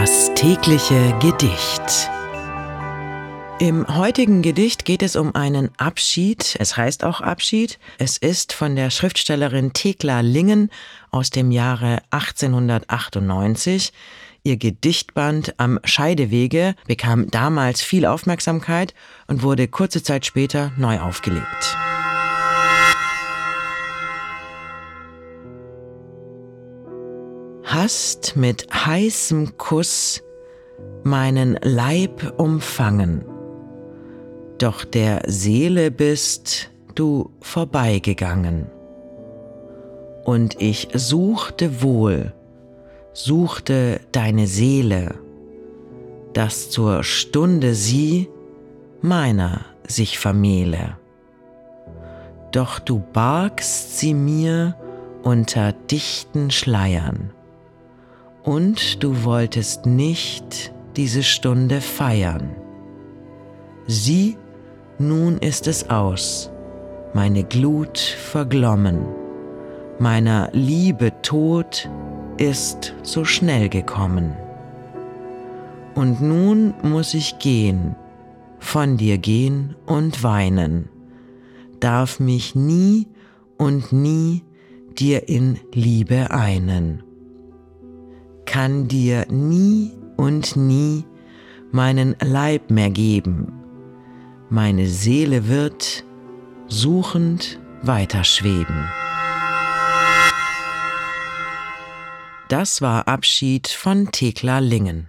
Das tägliche Gedicht. Im heutigen Gedicht geht es um einen Abschied. Es heißt auch Abschied. Es ist von der Schriftstellerin Thekla Lingen aus dem Jahre 1898. Ihr Gedichtband Am Scheidewege bekam damals viel Aufmerksamkeit und wurde kurze Zeit später neu aufgelegt. Hast mit heißem Kuss meinen Leib umfangen doch der Seele bist du vorbeigegangen. Und ich suchte wohl, suchte deine Seele, dass zur Stunde sie meiner sich vermehle. Doch du bargst sie mir unter dichten Schleiern, und du wolltest nicht diese Stunde feiern. Sie nun ist es aus, meine Glut verglommen, meiner Liebe Tod ist so schnell gekommen. Und nun muss ich gehen, von dir gehen und weinen, darf mich nie und nie dir in Liebe einen, kann dir nie und nie meinen Leib mehr geben, meine Seele wird suchend weiterschweben. Das war Abschied von Thekla Lingen.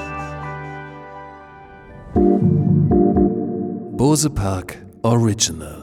Bose Park Original